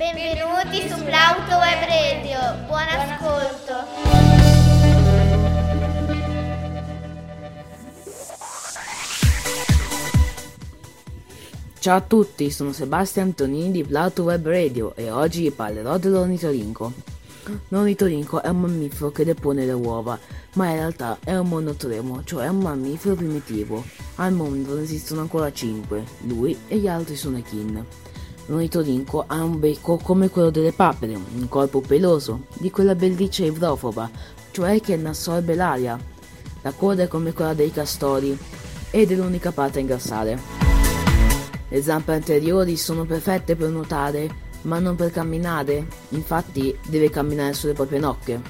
Benvenuti su Plauto Web Radio. Buon ascolto. Ciao a tutti, sono Sebastian Antonini di Plauto Web Radio e oggi vi parlerò dell'ornitorinco. L'ornitorinco è un mammifero che depone le uova, ma in realtà è un monotremo, cioè un mammifero primitivo. Al mondo ne esistono ancora 5, lui e gli altri sono echin. L'ornitorinco ha un becco come quello delle papere, un corpo peloso, di quella bellice idrofoba, cioè che ne assorbe l'aria. La coda è come quella dei castori ed è l'unica parte a ingrassare. Le zampe anteriori sono perfette per nuotare, ma non per camminare, infatti deve camminare sulle proprie nocche.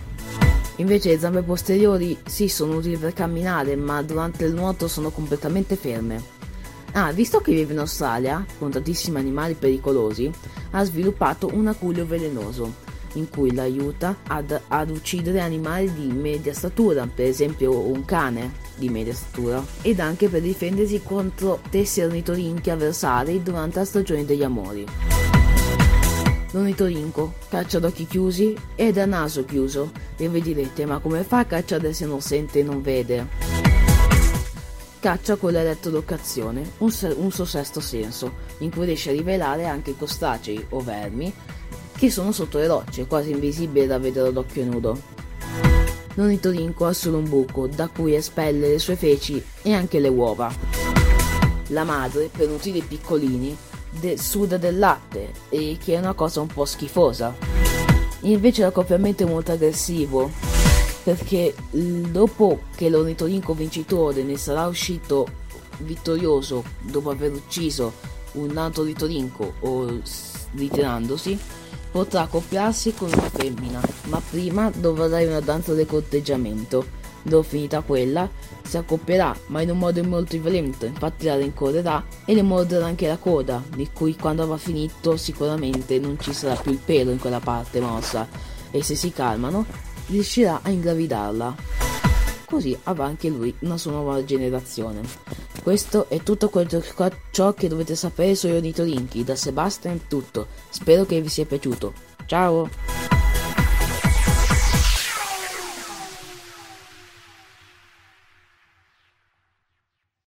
Invece le zampe posteriori sì sono utili per camminare, ma durante il nuoto sono completamente ferme. Ah, visto che vive in Australia, con tantissimi animali pericolosi, ha sviluppato un aculeo velenoso, in cui l'aiuta ad, ad uccidere animali di media statura, per esempio un cane di media statura, ed anche per difendersi contro tessi ornitorinchi avversari durante la stagione degli amori. L'ornitorinco caccia ad occhi chiusi ed a naso chiuso, e vi direte ma come fa a cacciare se non sente e non vede? Caccia con l'elettrolocazione, un, se- un suo sesto senso, in cui riesce a rivelare anche crostacei o vermi che sono sotto le rocce, quasi invisibili da vedere ad occhio nudo. L'ornitorinco ha solo un buco da cui espelle le sue feci e anche le uova. La madre, per nutrire i piccolini, de- suda del latte, e che è una cosa un po' schifosa. Invece l'accoppiamento è molto aggressivo, perché dopo che l'ornitorinco vincitore ne sarà uscito vittorioso dopo aver ucciso un altro ornitorinco o ritirandosi, potrà accoppiarsi con una femmina, ma prima dovrà una danza del corteggiamento. Dopo finita quella, si accoppierà, ma in un modo molto violento, infatti la rincorrerà e le morderà anche la coda, di cui quando avrà finito sicuramente non ci sarà più il pelo in quella parte morsa, e se si calmano, riuscirà a ingravidarla. Così avrà anche lui una sua nuova generazione. Questo è tutto ciò che dovete sapere sugli ornitorinchi. Da Sebastian è tutto. Spero che vi sia piaciuto. Ciao!